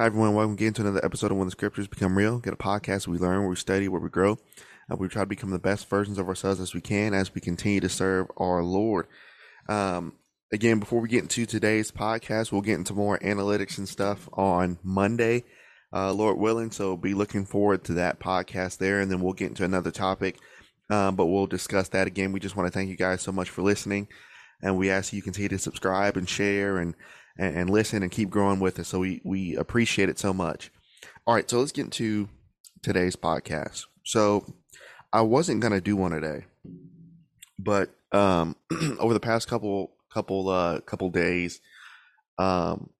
Hi, everyone. Welcome again to another episode of When the Scriptures Become Real. Get a podcast where we learn, where we study, where we grow. Uh, we try to become the best versions of ourselves as we can as we continue to serve our Lord. Um, again, before we get into today's podcast, we'll get into more analytics and stuff on Monday, uh, Lord willing. So be looking forward to that podcast there, and then we'll get into another topic. Um, but we'll discuss that again. We just want to thank you guys so much for listening, and we ask you continue to subscribe and share and and, and listen and keep growing with us. So we we appreciate it so much. All right, so let's get into today's podcast. So I wasn't gonna do one today, but um, over the past couple couple uh couple days, um,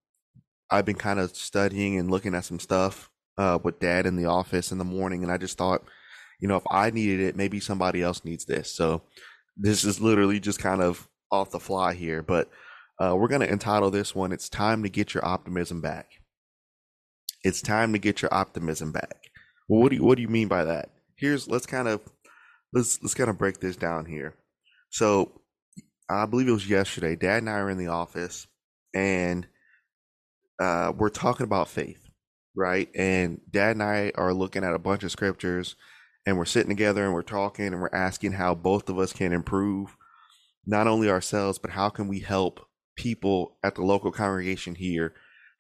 I've been kind of studying and looking at some stuff uh with Dad in the office in the morning, and I just thought, you know, if I needed it, maybe somebody else needs this. So this is literally just kind of off the fly here, but uh, we're going to entitle this one, It's Time to Get Your Optimism Back. It's time to get your optimism back. Well, what do you, what do you mean by that? Here's, let's kind of, let's, let's kind of break this down here. So I believe it was yesterday, dad and I are in the office and uh, we're talking about faith, right? And dad and I are looking at a bunch of scriptures and we're sitting together and we're talking and we're asking how both of us can improve not only ourselves, but how can we help people at the local congregation here,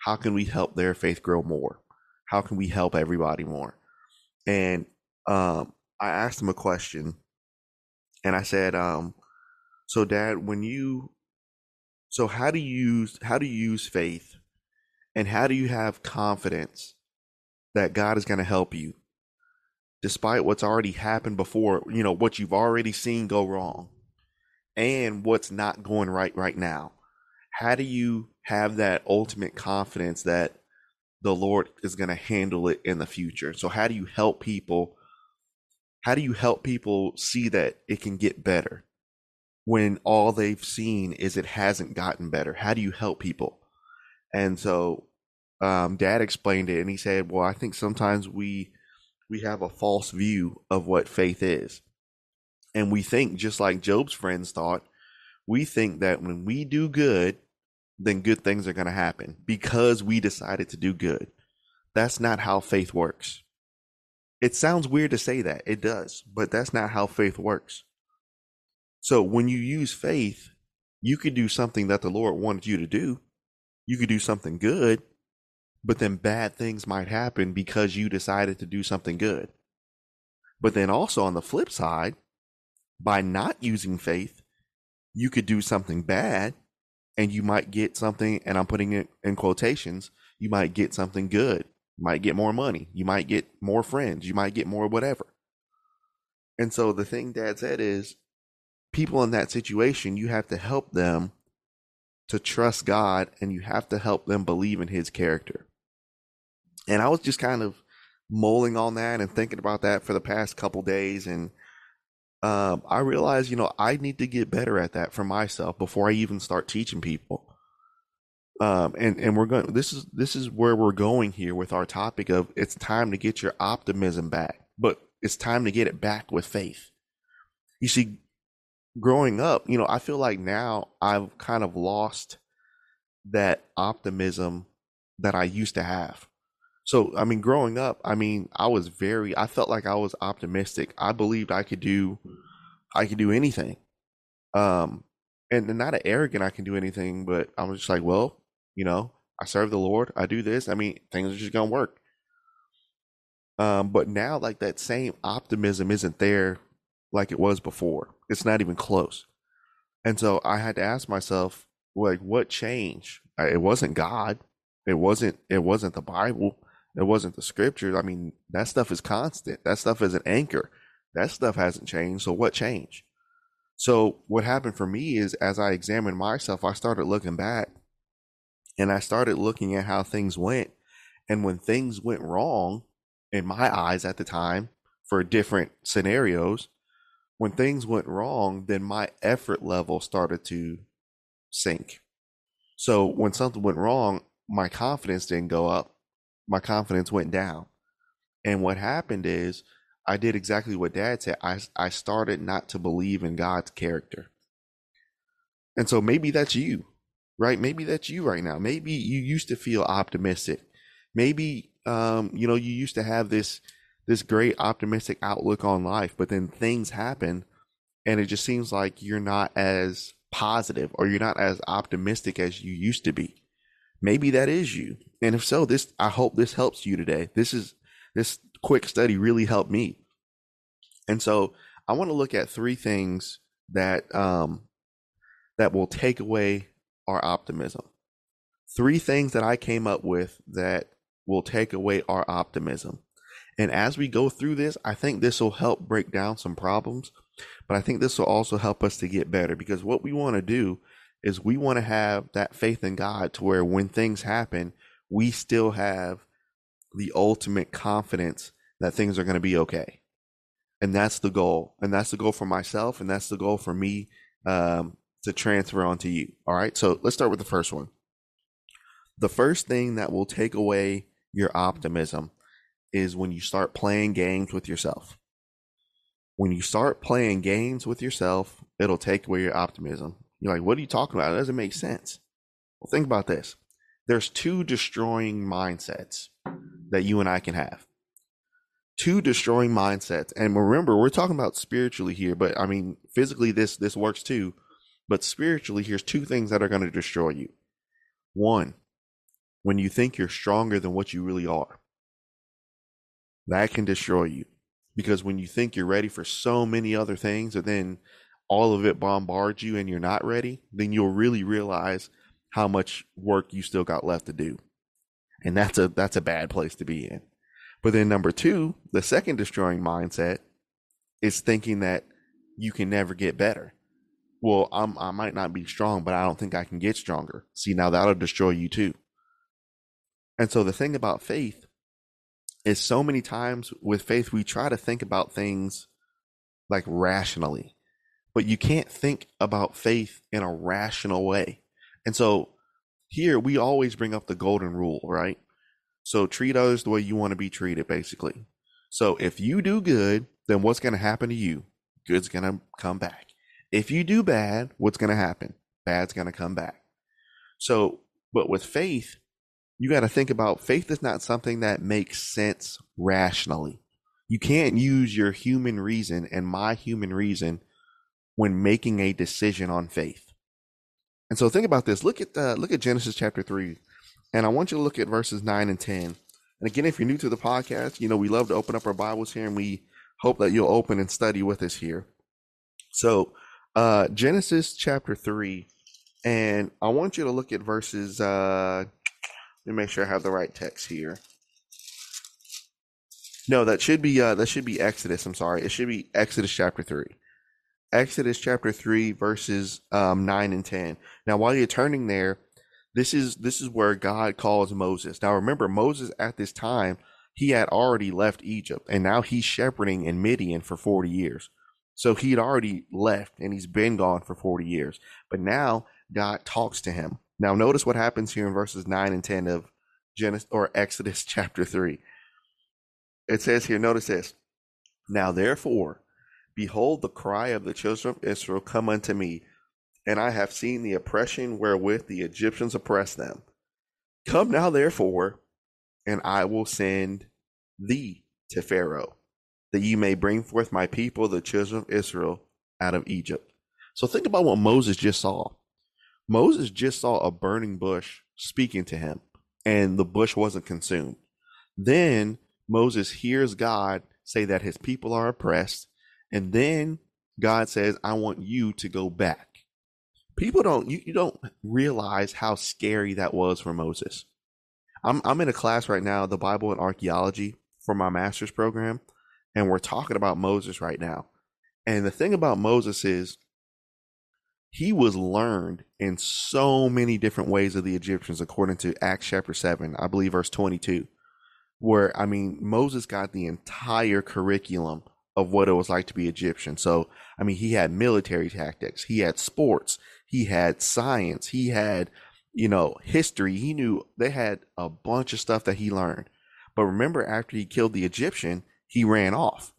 how can we help their faith grow more? How can we help everybody more? And um, I asked him a question, and I said, um, "So, Dad, when you, so how do you how do you use faith, and how do you have confidence that God is going to help you, despite what's already happened before? You know what you've already seen go wrong, and what's not going right right now." How do you have that ultimate confidence that the Lord is going to handle it in the future? So how do you help people? How do you help people see that it can get better when all they've seen is it hasn't gotten better? How do you help people? And so um, dad explained it and he said, well, I think sometimes we, we have a false view of what faith is. And we think just like Job's friends thought, we think that when we do good, then good things are going to happen because we decided to do good. That's not how faith works. It sounds weird to say that. It does, but that's not how faith works. So when you use faith, you could do something that the Lord wanted you to do. You could do something good, but then bad things might happen because you decided to do something good. But then also on the flip side, by not using faith, you could do something bad and you might get something, and I'm putting it in quotations, you might get something good. You might get more money. You might get more friends. You might get more whatever. And so the thing dad said is people in that situation, you have to help them to trust God and you have to help them believe in his character. And I was just kind of mulling on that and thinking about that for the past couple days and um, I realized, you know, I need to get better at that for myself before I even start teaching people. Um, and and we're going. This is this is where we're going here with our topic of it's time to get your optimism back, but it's time to get it back with faith. You see, growing up, you know, I feel like now I've kind of lost that optimism that I used to have. So, I mean, growing up, I mean, I was very, I felt like I was optimistic. I believed I could do, I could do anything. Um, and not an arrogant, I can do anything, but I was just like, well, you know, I serve the Lord. I do this. I mean, things are just going to work. Um, but now, like that same optimism isn't there like it was before. It's not even close. And so I had to ask myself, like, what changed? It wasn't God. It wasn't. It wasn't the Bible. It wasn't the scriptures. I mean, that stuff is constant. That stuff is an anchor. That stuff hasn't changed. So what changed? So what happened for me is as I examined myself, I started looking back and I started looking at how things went. And when things went wrong in my eyes at the time for different scenarios, when things went wrong, then my effort level started to sink. So when something went wrong, my confidence didn't go up my confidence went down. And what happened is I did exactly what dad said. I, I started not to believe in God's character. And so maybe that's you, right? Maybe that's you right now. Maybe you used to feel optimistic. Maybe um, you know, you used to have this this great optimistic outlook on life, but then things happen and it just seems like you're not as positive or you're not as optimistic as you used to be. Maybe that is you. And if so, this I hope this helps you today. This is this quick study really helped me. And so I want to look at three things that um that will take away our optimism. Three things that I came up with that will take away our optimism. And as we go through this, I think this will help break down some problems, but I think this will also help us to get better because what we want to do is we want to have that faith in God to where when things happen, we still have the ultimate confidence that things are going to be okay. And that's the goal. And that's the goal for myself. And that's the goal for me um, to transfer onto you. All right. So let's start with the first one. The first thing that will take away your optimism is when you start playing games with yourself. When you start playing games with yourself, it'll take away your optimism. You're like, what are you talking about? It doesn't make sense. Well, think about this. There's two destroying mindsets that you and I can have. Two destroying mindsets. And remember, we're talking about spiritually here, but I mean, physically this this works too. But spiritually, here's two things that are going to destroy you. One, when you think you're stronger than what you really are. That can destroy you. Because when you think you're ready for so many other things, and then all of it bombards you and you're not ready, then you'll really realize how much work you still got left to do. And that's a that's a bad place to be in. But then number 2, the second destroying mindset is thinking that you can never get better. Well, I'm, I might not be strong, but I don't think I can get stronger. See, now that'll destroy you too. And so the thing about faith is so many times with faith, we try to think about things like rationally, but you can't think about faith in a rational way. And so here we always bring up the golden rule, right? So treat others the way you want to be treated, basically. So if you do good, then what's going to happen to you? Good's going to come back. If you do bad, what's going to happen? Bad's going to come back. So, but with faith, you got to think about faith is not something that makes sense rationally. You can't use your human reason and my human reason when making a decision on faith. And so think about this. Look at uh, look at Genesis chapter three, and I want you to look at verses nine and ten. And again, if you're new to the podcast, you know we love to open up our Bibles here, and we hope that you'll open and study with us here. So, uh, Genesis chapter three, and I want you to look at verses. Uh, let me make sure I have the right text here. No, that should be uh, that should be Exodus. I'm sorry, it should be Exodus chapter three. Exodus chapter 3 verses um, 9 and 10. Now while you're turning there, this is this is where God calls Moses. Now remember Moses at this time, he had already left Egypt and now he's shepherding in Midian for 40 years. So he'd already left and he's been gone for 40 years. But now God talks to him. Now notice what happens here in verses 9 and 10 of Genesis or Exodus chapter 3. It says here, notice this. Now therefore, Behold, the cry of the children of Israel come unto me, and I have seen the oppression wherewith the Egyptians oppress them. Come now, therefore, and I will send thee to Pharaoh, that ye may bring forth my people, the children of Israel, out of Egypt. So think about what Moses just saw. Moses just saw a burning bush speaking to him, and the bush wasn't consumed. Then Moses hears God say that his people are oppressed and then God says, I want you to go back. People don't, you, you don't realize how scary that was for Moses. I'm, I'm in a class right now, the Bible and archaeology for my master's program, and we're talking about Moses right now. And the thing about Moses is he was learned in so many different ways of the Egyptians, according to Acts chapter 7, I believe verse 22, where, I mean, Moses got the entire curriculum of what it was like to be Egyptian. So, I mean, he had military tactics, he had sports, he had science, he had, you know, history. He knew they had a bunch of stuff that he learned. But remember, after he killed the Egyptian, he ran off,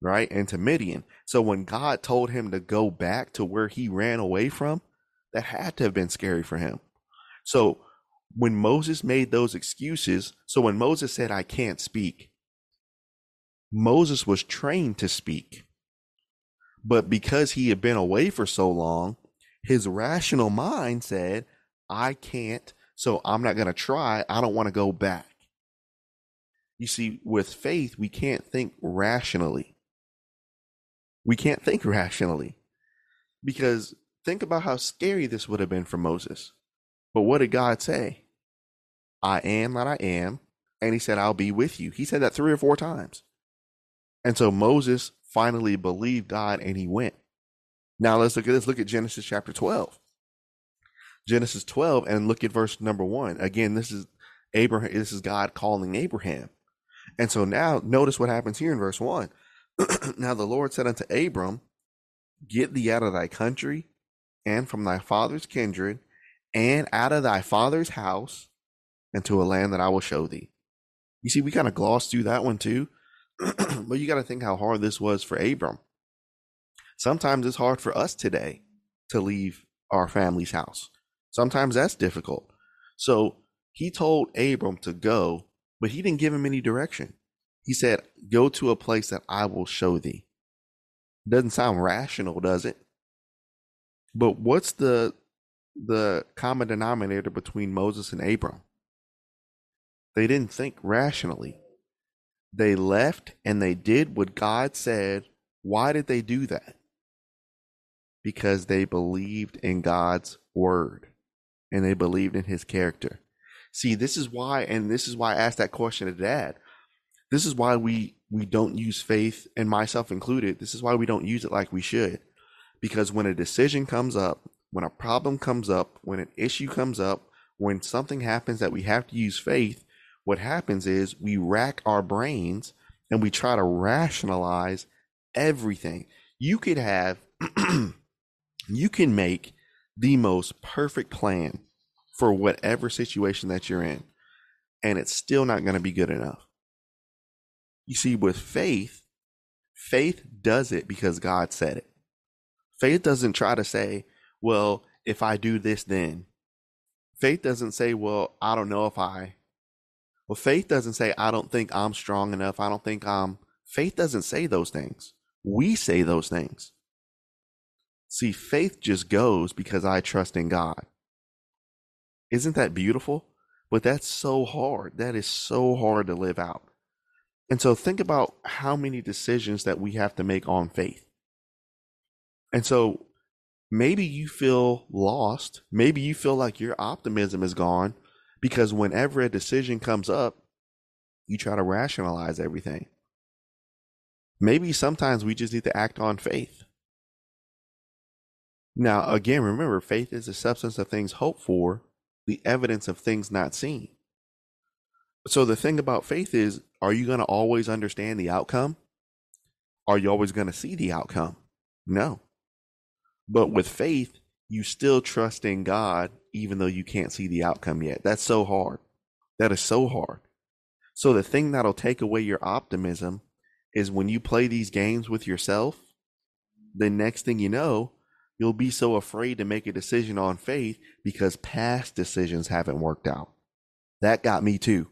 right, into Midian. So when God told him to go back to where he ran away from, that had to have been scary for him. So when Moses made those excuses, so when Moses said, I can't speak, Moses was trained to speak. But because he had been away for so long, his rational mind said, I can't, so I'm not going to try. I don't want to go back. You see, with faith, we can't think rationally. We can't think rationally because think about how scary this would have been for Moses. But what did God say? I am that I am. And he said, I'll be with you. He said that three or four times. And so Moses finally believed God and he went. Now let's look at this. Look at Genesis chapter 12. Genesis 12 and look at verse number one. Again, this is Abraham. This is God calling Abraham. And so now notice what happens here in verse one. now the Lord said unto Abram, Get thee out of thy country and from thy father's kindred and out of thy father's house into a land that I will show thee. You see, we kind of glossed through that one too, but you got to think how hard this was for Abram. Sometimes it's hard for us today to leave our family's house. Sometimes that's difficult. So he told Abram to go, but he didn't give him any direction. He said, Go to a place that I will show thee. Doesn't sound rational, does it? But what's the the common denominator between Moses and Abram? They didn't think rationally. They left and they did what God said. Why did they do that? Because they believed in God's word and they believed in his character. See, this is why, and this is why I asked that question to dad. This is why we we don't use faith, and myself included. This is why we don't use it like we should. Because when a decision comes up, when a problem comes up, when an issue comes up, when something happens that we have to use faith, what happens is we rack our brains and we try to rationalize everything. You could have, you can make the most perfect plan for whatever situation that you're in, and it's still not going to be good enough. You see, with faith, faith does it because God said it. Faith doesn't try to say, well, if I do this, then. Faith doesn't say, well, I don't know if I. Well, faith doesn't say, I don't think I'm strong enough. I don't think I'm. Faith doesn't say those things. We say those things. See, faith just goes because I trust in God. Isn't that beautiful? But that's so hard. That is so hard to live out. And so think about how many decisions that we have to make on faith. And so maybe you feel lost. Maybe you feel like your optimism is gone because whenever a decision comes up, you try to rationalize everything. Maybe sometimes we just need to act on faith. Now, again, remember, faith is the substance of things hoped for, the evidence of things not seen. So the thing about faith is, are you going to always understand the outcome? Are you always going to see the outcome? No. But with faith, you still trust in God even though you can't see the outcome yet. That's so hard. That is so hard. So the thing that'll take away your optimism is when you play these games with yourself, the next thing you know, you'll be so afraid to make a decision on faith because past decisions haven't worked out. That got me too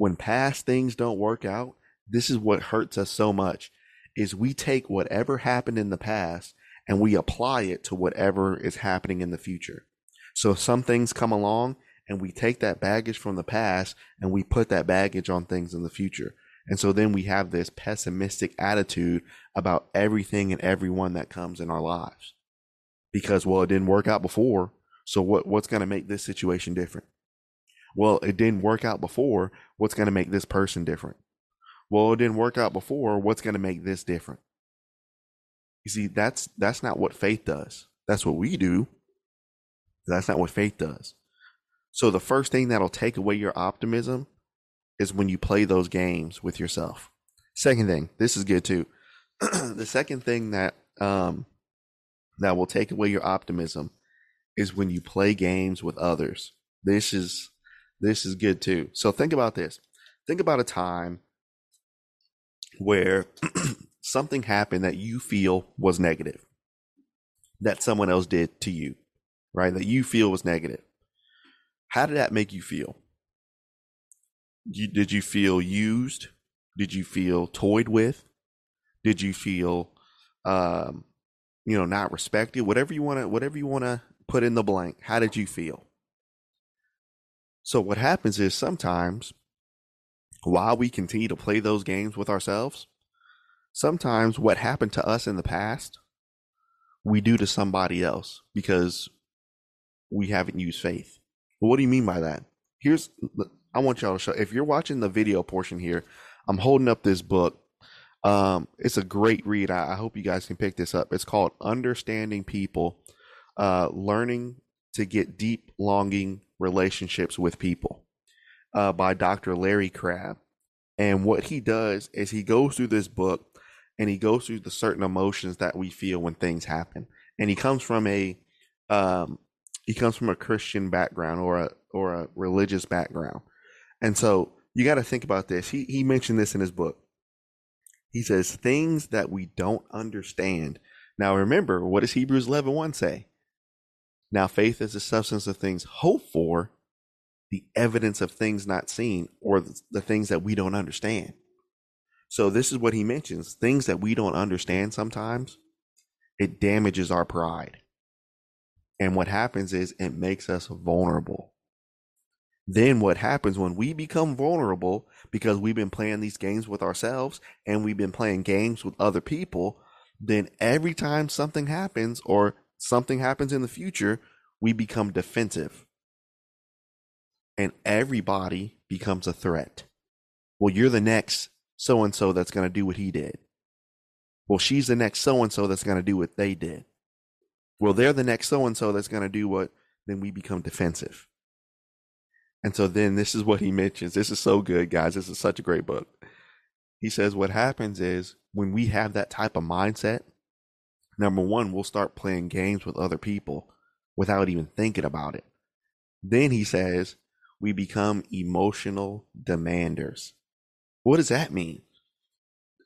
when past things don't work out, this is what hurts us so much is we take whatever happened in the past and we apply it to whatever is happening in the future. So some things come along and we take that baggage from the past and we put that baggage on things in the future. And so then we have this pessimistic attitude about everything and everyone that comes in our lives. Because well, it didn't work out before. So what what's going to make this situation different? Well, it didn't work out before. What's going to make this person different? Well, it didn't work out before. What's going to make this different? You see, that's that's not what faith does. That's what we do. That's not what faith does. So the first thing that'll take away your optimism is when you play those games with yourself. Second thing, this is good too. the second thing that um that will take away your optimism is when you play games with others. This is this is good too. So think about this. Think about a time where something happened that you feel was negative, that someone else did to you, right? That you feel was negative. How did that make you feel? You, did you feel used? Did you feel toyed with? Did you feel, um, you know, not respected? Whatever you want to, whatever you want to put in the blank. How did you feel? So what happens is sometimes while we continue to play those games with ourselves, sometimes what happened to us in the past, we do to somebody else because we haven't used faith. what do you mean by that? Here's, I want y'all to show, if you're watching the video portion here, I'm holding up this book. Um, it's a great read. I, I hope you guys can pick this up. It's called Understanding People, uh, Learning to Get Deep, Longing Relationships with People uh, by Dr. Larry Crabb. And what he does is he goes through this book and he goes through the certain emotions that we feel when things happen. And he comes from a um, he comes from a Christian background or a or a religious background. And so you got to think about this. He he mentioned this in his book. He says things that we don't understand. Now remember, what does Hebrews 11 1 say? Now faith is the substance of things hoped for, the evidence of things not seen or the, things that we don't understand. So this is what he mentions, things that we don't understand sometimes, it damages our pride. And what happens is it makes us vulnerable. Then what happens when we become vulnerable because we've been playing these games with ourselves and we've been playing games with other people, then every time something happens or something happens in the future, we become defensive and everybody becomes a threat. Well, you're the next so and so that's going to do what he did. Well, she's the next so and so that's going to do what they did. Well, they're the next so and so that's going to do what, then we become defensive. And so then this is what he mentions. This is so good, guys. This is such a great book. He says what happens is when we have that type of mindset, number one, we'll start playing games with other people without even thinking about it. Then he says we become emotional demanders. What does that mean?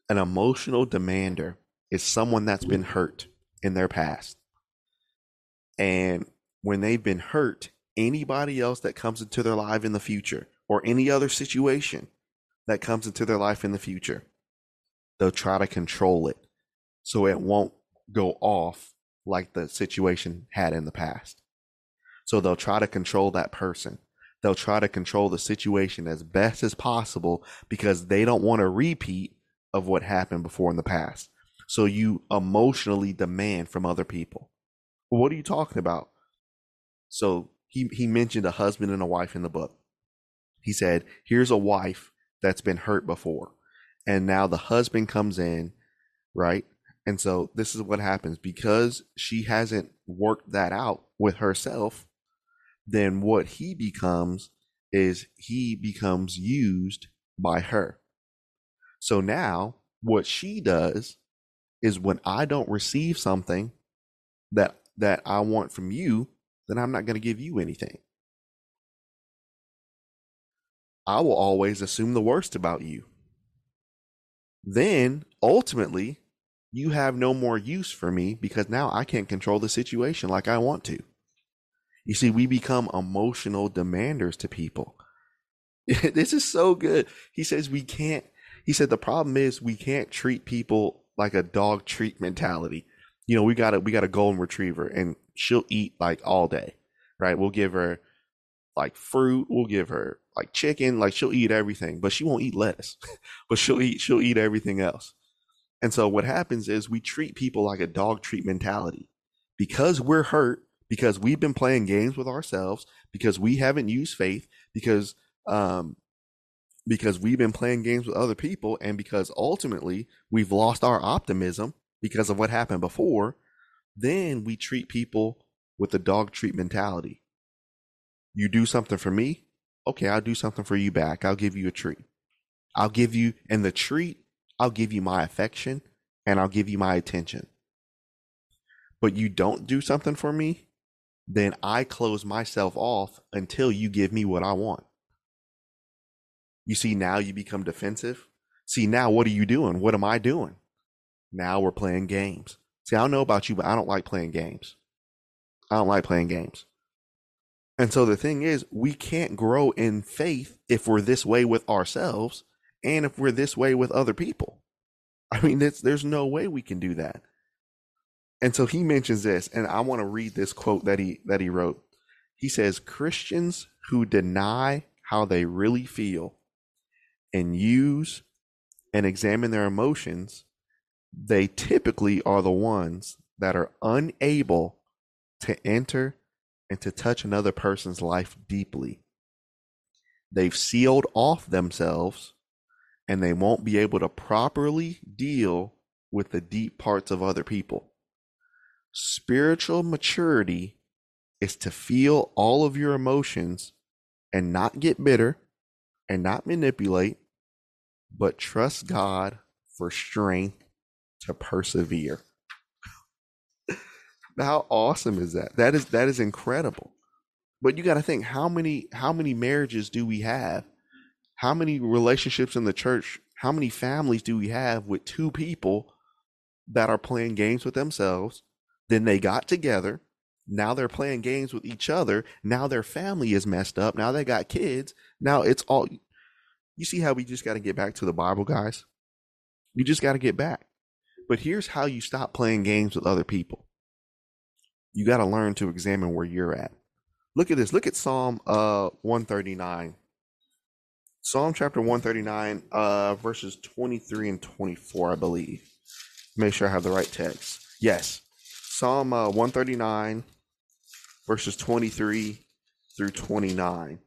An emotional demander is someone that's been hurt in their past. And when they've been hurt, anybody else that comes into their life in the future or any other situation that comes into their life in the future, they'll try to control it so it won't go off like the situation had in the past. So they'll try to control that person they'll try to control the situation as best as possible because they don't want a repeat of what happened before in the past. So you emotionally demand from other people. What are you talking about? So he, he mentioned a husband and a wife in the book. He said, Here's a wife that's been hurt before. And now the husband comes in, right? And so this is what happens because she hasn't worked that out with herself then what he becomes is he becomes used by her. So now what she does is when I don't receive something that that I want from you, then I'm not going to give you anything. I will always assume the worst about you. Then ultimately, you have no more use for me because now I can't control the situation like I want to. You see, we become emotional demanders to people. this is so good. He says we can't, he said the problem is we can't treat people like a dog treat mentality. You know, we got a we got a golden retriever and she'll eat like all day. Right? We'll give her like fruit, we'll give her like chicken, like she'll eat everything, but she won't eat lettuce. but she'll eat she'll eat everything else. And so what happens is we treat people like a dog treat mentality. Because we're hurt, because we've been playing games with ourselves because we haven't used faith because um because we've been playing games with other people and because ultimately we've lost our optimism because of what happened before then we treat people with the dog treat mentality. You do something for me? Okay i'll do something for you back. I'll give you a treat. I'll give you and the treat i'll give you my affection and i'll give you my attention. But you don't do something for me then I close myself off until you give me what I want. You see, now you become defensive. See, now what are you doing? What am I doing? Now we're playing games. See, I don't know about you, but I don't like playing games. I don't like playing games. And so the thing is, we can't grow in faith if we're this way with ourselves and if we're this way with other people. I mean, there's no way we can do that. And so he mentions this, and I want to read this quote that he that he wrote. He says, Christians who deny how they really feel and use and examine their emotions, they typically are the ones that are unable to enter and to touch another person's life deeply. They've sealed off themselves and they won't be able to properly deal with the deep parts of other people. Spiritual maturity is to feel all of your emotions and not get bitter and not manipulate, but trust God for strength to persevere. how awesome is that? That is that is incredible. But you got to think how many how many marriages do we have? How many relationships in the church? How many families do we have with two people that are playing games with themselves? Then they got together. Now they're playing games with each other. Now their family is messed up. Now they got kids. Now it's all you see how we just got to get back to the Bible, guys? You just got to get back. But here's how you stop playing games with other people. You got to learn to examine where you're at. Look at this. Look at Psalm uh 139. Psalm chapter 139, uh, verses 23 and 24, I believe. Make sure I have the right text. Yes. Psalm uh, 139, verses 23 through 29.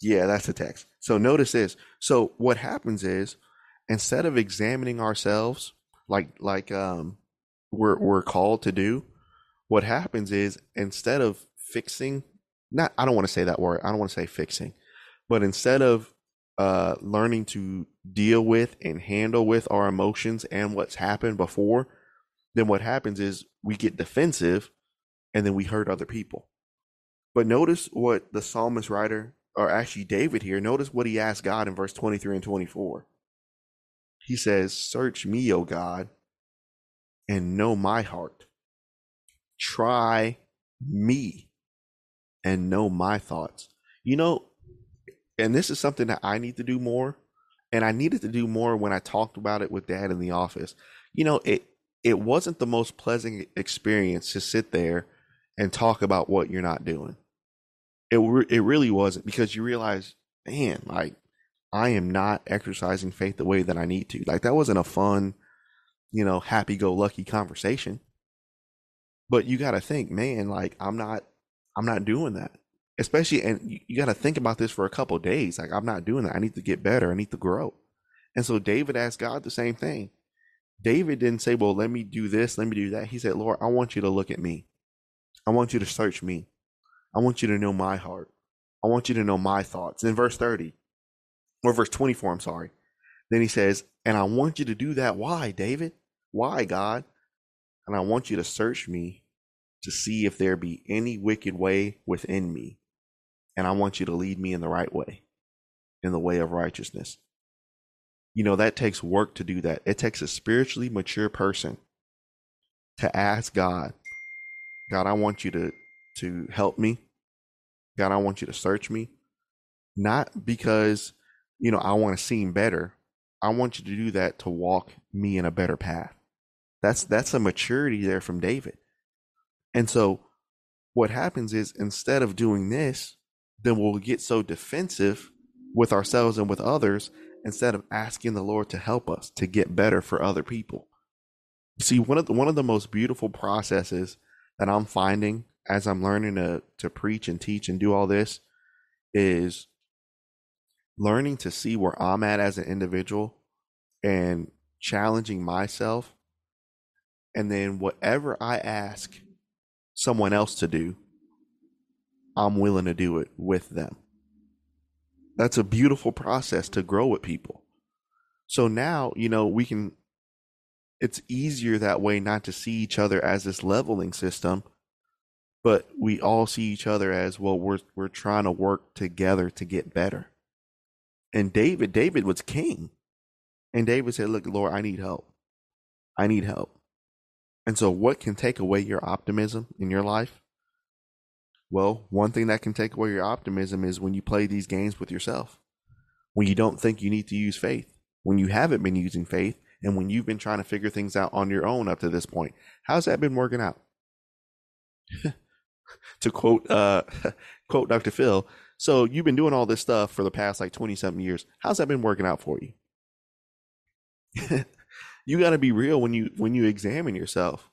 Yeah, that's the text. So notice this. So what happens is instead of examining ourselves like like um we're we're called to do, what happens is instead of fixing not I don't want to say that word. I don't want to say fixing. But instead of uh learning to deal with and handle with our emotions and what's happened before, then what happens is we get defensive and then we hurt other people. But notice what the psalmist writer or actually David here, notice what he asked God in verse 23 and 24. He says, Search me, O God, and know my heart. Try me and know my thoughts. You know, and this is something that I need to do more. And I needed to do more when I talked about it with dad in the office. You know, it it wasn't the most pleasant experience to sit there and talk about what you're not doing it it really wasn't because you realize, man, like I am not exercising faith the way that I need to. Like that wasn't a fun, you know, happy go lucky conversation. But you got to think, man, like I'm not I'm not doing that. Especially and you, you got to think about this for a couple days. Like I'm not doing that. I need to get better. I need to grow. And so David asked God the same thing. David didn't say, "Well, let me do this, let me do that." He said, "Lord, I want you to look at me. I want you to search me. I want you to know my heart. I want you to know my thoughts. In verse 30, or verse 24, I'm sorry. Then he says, And I want you to do that. Why, David? Why, God? And I want you to search me to see if there be any wicked way within me. And I want you to lead me in the right way, in the way of righteousness. You know, that takes work to do that. It takes a spiritually mature person to ask God, God, I want you to to help me. God, I want you to search me. Not because, you know, I want to seem better. I want you to do that to walk me in a better path. That's that's a maturity there from David. And so what happens is instead of doing this, then we'll get so defensive with ourselves and with others instead of asking the Lord to help us to get better for other people. See, one of the, one of the most beautiful processes that I'm finding as I'm learning to to preach and teach and do all this is learning to see where I'm at as an individual and challenging myself and then whatever I ask someone else to do I'm willing to do it with them. That's a beautiful process to grow with people. So now, you know, we can it's easier that way not to see each other as this leveling system but we all see each other as well we're we're trying to work together to get better. And david david was king. And david said look lord i need help. I need help. And so what can take away your optimism in your life Well, one thing that can take away your optimism is when you play these games with yourself, when you don't think you need to use faith, when you haven't been using faith, and when you've been trying to figure things out on your own up to this point. How's that been working out? to quote uh, quote Dr. Phil, so you've been doing all this stuff for the past like 20 something years. How's that been working out for you? you got to be real when you when you examine yourself.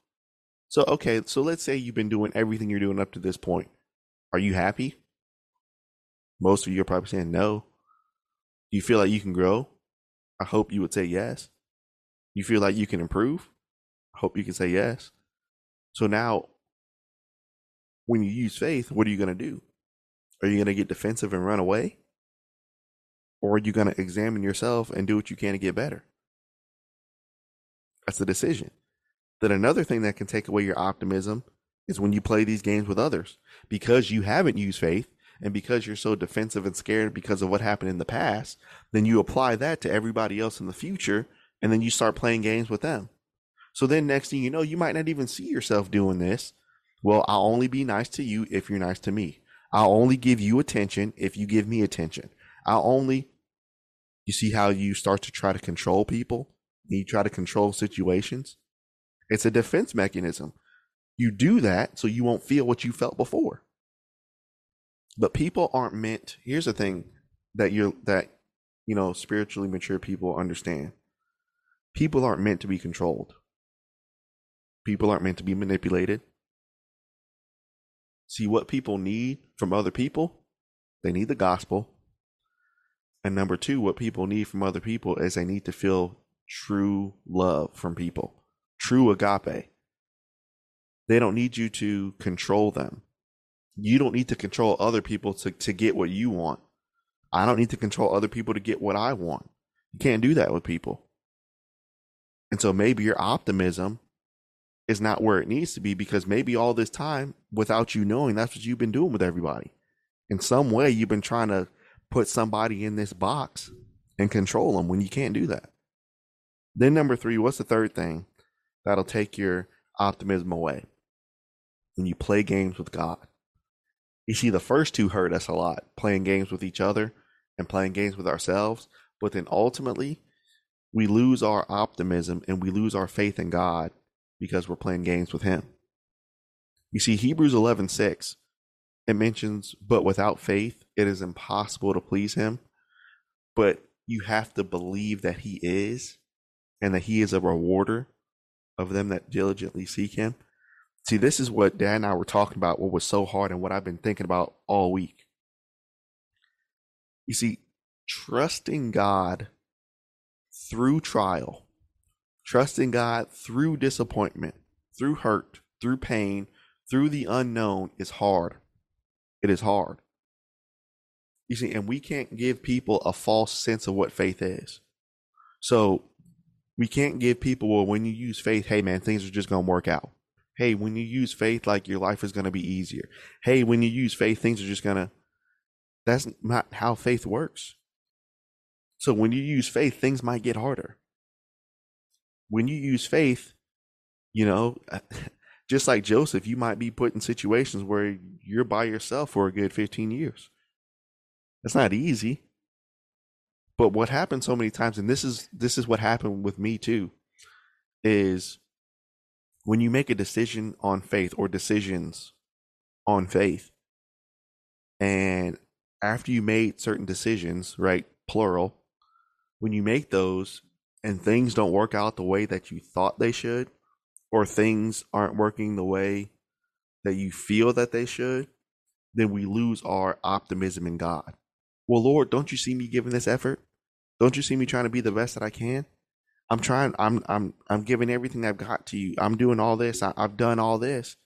So okay, so let's say you've been doing everything you're doing up to this point. Are you happy? Most of you are probably saying no. Do you feel like you can grow? I hope you would say yes. You feel like you can improve? I hope you can say yes. So now, when you use faith, what are you going to do? Are you going to get defensive and run away? Or are you going to examine yourself and do what you can to get better? That's the decision. Then another thing that can take away your optimism is when you play these games with others. Because you haven't used faith and because you're so defensive and scared because of what happened in the past, then you apply that to everybody else in the future and then you start playing games with them. So then next thing you know, you might not even see yourself doing this. Well, I'll only be nice to you if you're nice to me. I'll only give you attention if you give me attention. I'll only, you see how you start to try to control people? You try to control situations? It's a defense mechanism. You do that so you won't feel what you felt before. But people aren't meant, here's the thing that you're, that, you know, spiritually mature people understand. People aren't meant to be controlled. People aren't meant to be manipulated. See what people need from other people? They need the gospel. And number two, what people need from other people is they need to feel true love from people, true agape. They don't need you to control them. You don't need to control other people to, to get what you want. I don't need to control other people to get what I want. You can't do that with people. And so maybe your optimism is not where it needs to be because maybe all this time, without you knowing, that's what you've been doing with everybody. In some way, you've been trying to put somebody in this box and control them when you can't do that. Then, number three, what's the third thing that'll take your optimism away? When you play games with God. You see, the first two hurt us a lot, playing games with each other and playing games with ourselves. But then ultimately, we lose our optimism and we lose our faith in God because we're playing games with him. You see Hebrews 11:6 it mentions but without faith it is impossible to please him but you have to believe that he is and that he is a rewarder of them that diligently seek him. See, this is what Dad and I were talking about, what was so hard and what I've been thinking about all week. You see, trusting God through trial, trusting God through disappointment, through hurt, through pain, through the unknown is hard. It is hard. You see, and we can't give people a false sense of what faith is. So we can't give people, well, when you use faith, hey man, things are just going to work out. Hey, when you use faith, like your life is going to be easier. Hey, when you use faith, things are just going to, that's not how faith works. So when you use faith, things might get harder. When you use faith, you know, just like Joseph, you might be put in situations where you're by yourself for a good 15 years. It's not easy. But what happens so many times, and this is this is what happened with me too, is when you make a decision on faith or decisions on faith, and after you made certain decisions, right, plural, when you make those and things don't work out the way that you thought they should, or things aren't working the way that you feel that they should, then we lose our optimism in God. Well, Lord, don't you see me giving this effort? Don't you see me trying to be the best that I can? I'm trying. I'm I'm I'm giving everything I've got to you. I'm doing all this. I, I've done all this.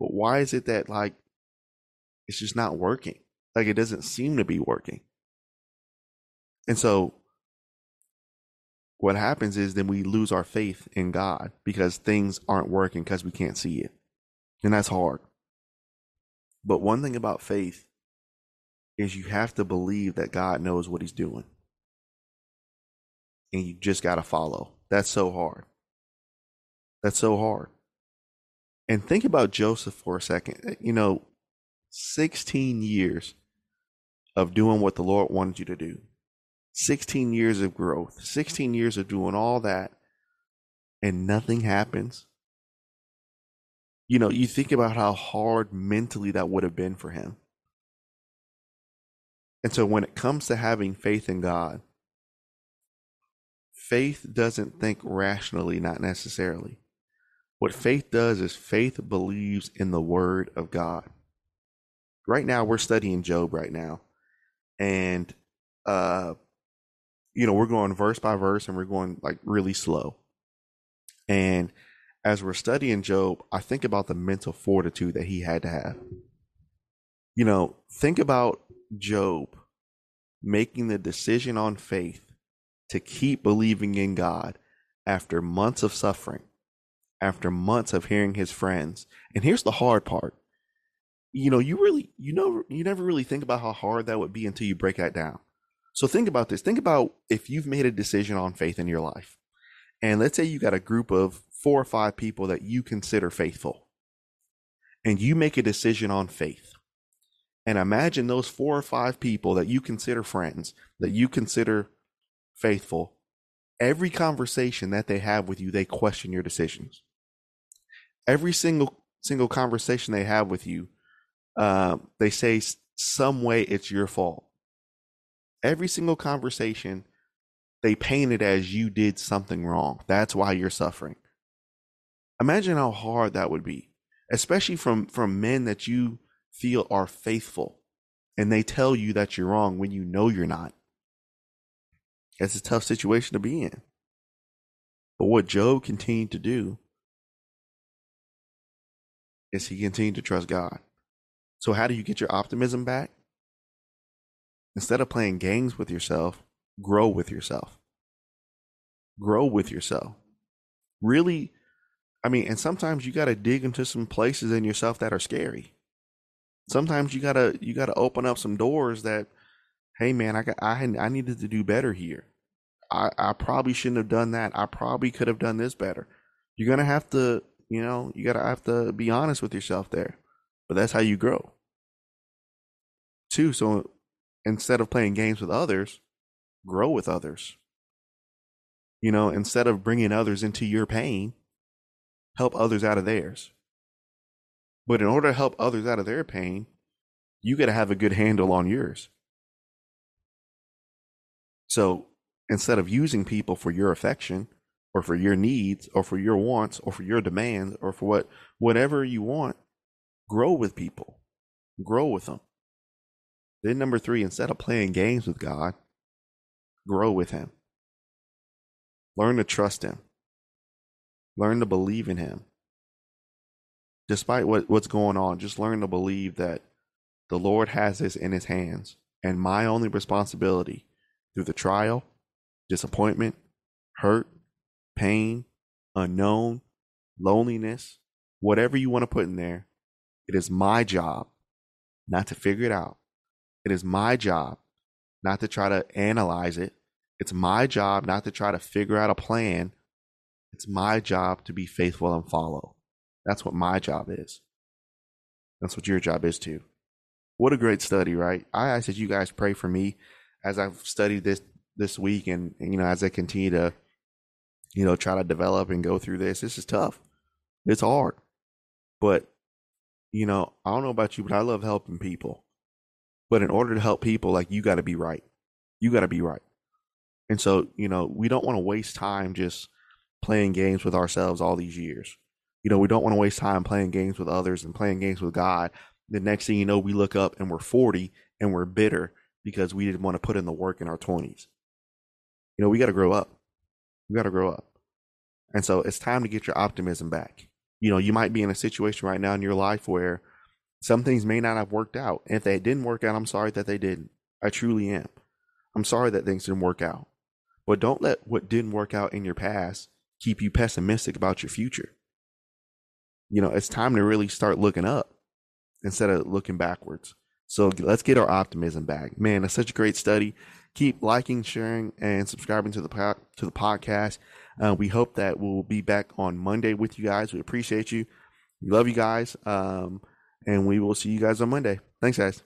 But why is it that like it's just not working? Like it doesn't seem to be working. And so what happens is then we lose our faith in God because things aren't working because we can't see it. And that's hard. But one thing about faith is you have to believe that God knows what he's doing. And you just got to follow. That's so hard. That's so hard. And think about Joseph for a second. Eh, you know, 16 years of doing what the Lord wanted you to do. 16 years of growth, 16 years of doing all that, and nothing happens. You know, you think about how hard mentally that would have been for him. And so when it comes to having faith in God, faith doesn't think rationally, not necessarily. What faith does is faith believes in the word of God. Right now, we're studying Job right now. And, uh, you know, we're going verse by verse and we're going like really slow. And as we're studying Job, I think about the mental fortitude that he had to have. You know, think about Job making the decision on faith to keep believing in God after months of suffering after months of hearing his friends. And here's the hard part. You know, you really you know you never really think about how hard that would be until you break that down. So think about this. Think about if you've made a decision on faith in your life. And let's say you got a group of four or five people that you consider faithful. And you make a decision on faith. And imagine those four or five people that you consider friends, that you consider faithful, every conversation that they have with you, they question your decisions every single single conversation they have with you, uh, they say some way it's your fault. Every single conversation, they paint it as you did something wrong. That's why you're suffering. Imagine how hard that would be, especially from from men that you feel are faithful, and they tell you that you're wrong when you know you're not. It's a tough situation to be in. But what Job continued to do is he continued to trust God. So, how do you get your optimism back? Instead of playing games with yourself, grow with yourself. Grow with yourself. Really, I mean, and sometimes you got to dig into some places in yourself that are scary. Sometimes you gotta you gotta open up some doors that, hey man, I got I I needed to do better here. I I probably shouldn't have done that. I probably could have done this better. You're gonna have to you know, you gotta have to be honest with yourself there. But that's how you grow. Too, so instead of playing games with others, grow with others. You know, instead of bringing others into your pain, help others out of theirs. But in order to help others out of their pain, you got to have a good handle on yours. So instead of using people for your affection, or for your needs or for your wants or for your demands or for what whatever you want grow with people. Grow with them then number three instead of playing games with god grow with him. Learn to trust him. Learn to believe in him. Despite what, what's going on just learn to believe that the lord has this in his hands and my only responsibility through the trial disappointment hurt pain, unknown, loneliness, whatever you want to put in there, it is my job not to figure it out. It is my job not to try to analyze it. It's my job not to try to figure out a plan. It's my job to be faithful and follow. That's what my job is. That's what your job is too. What a great study, right? I ask that you guys pray for me as I've studied this this week and, and you know as I continue to you know, try to develop and go through this. This is tough. It's hard. But, you know, I don't know about you, but I love helping people. But in order to help people, like you got to be right. You got to be right. And so, you know, we don't want to waste time just playing games with ourselves all these years. You know, we don't want to waste time playing games with others and playing games with God. The next thing you know, we look up and we're 40 and we're bitter because we didn't want to put in the work in our 20s. You know, we got to grow up. You got to grow up. And so it's time to get your optimism back. You know, you might be in a situation right now in your life where some things may not have worked out. And if they didn't work out, I'm sorry that they didn't. I truly am. I'm sorry that things didn't work out. But don't let what didn't work out in your past keep you pessimistic about your future. You know, it's time to really start looking up instead of looking backwards. So let's get our optimism back. Man, it's such a great study keep liking, sharing, and subscribing to the po- to the podcast. Uh, we hope that we'll be back on Monday with you guys. We appreciate you. We love you guys, um, and we will see you guys on Monday. Thanks, guys.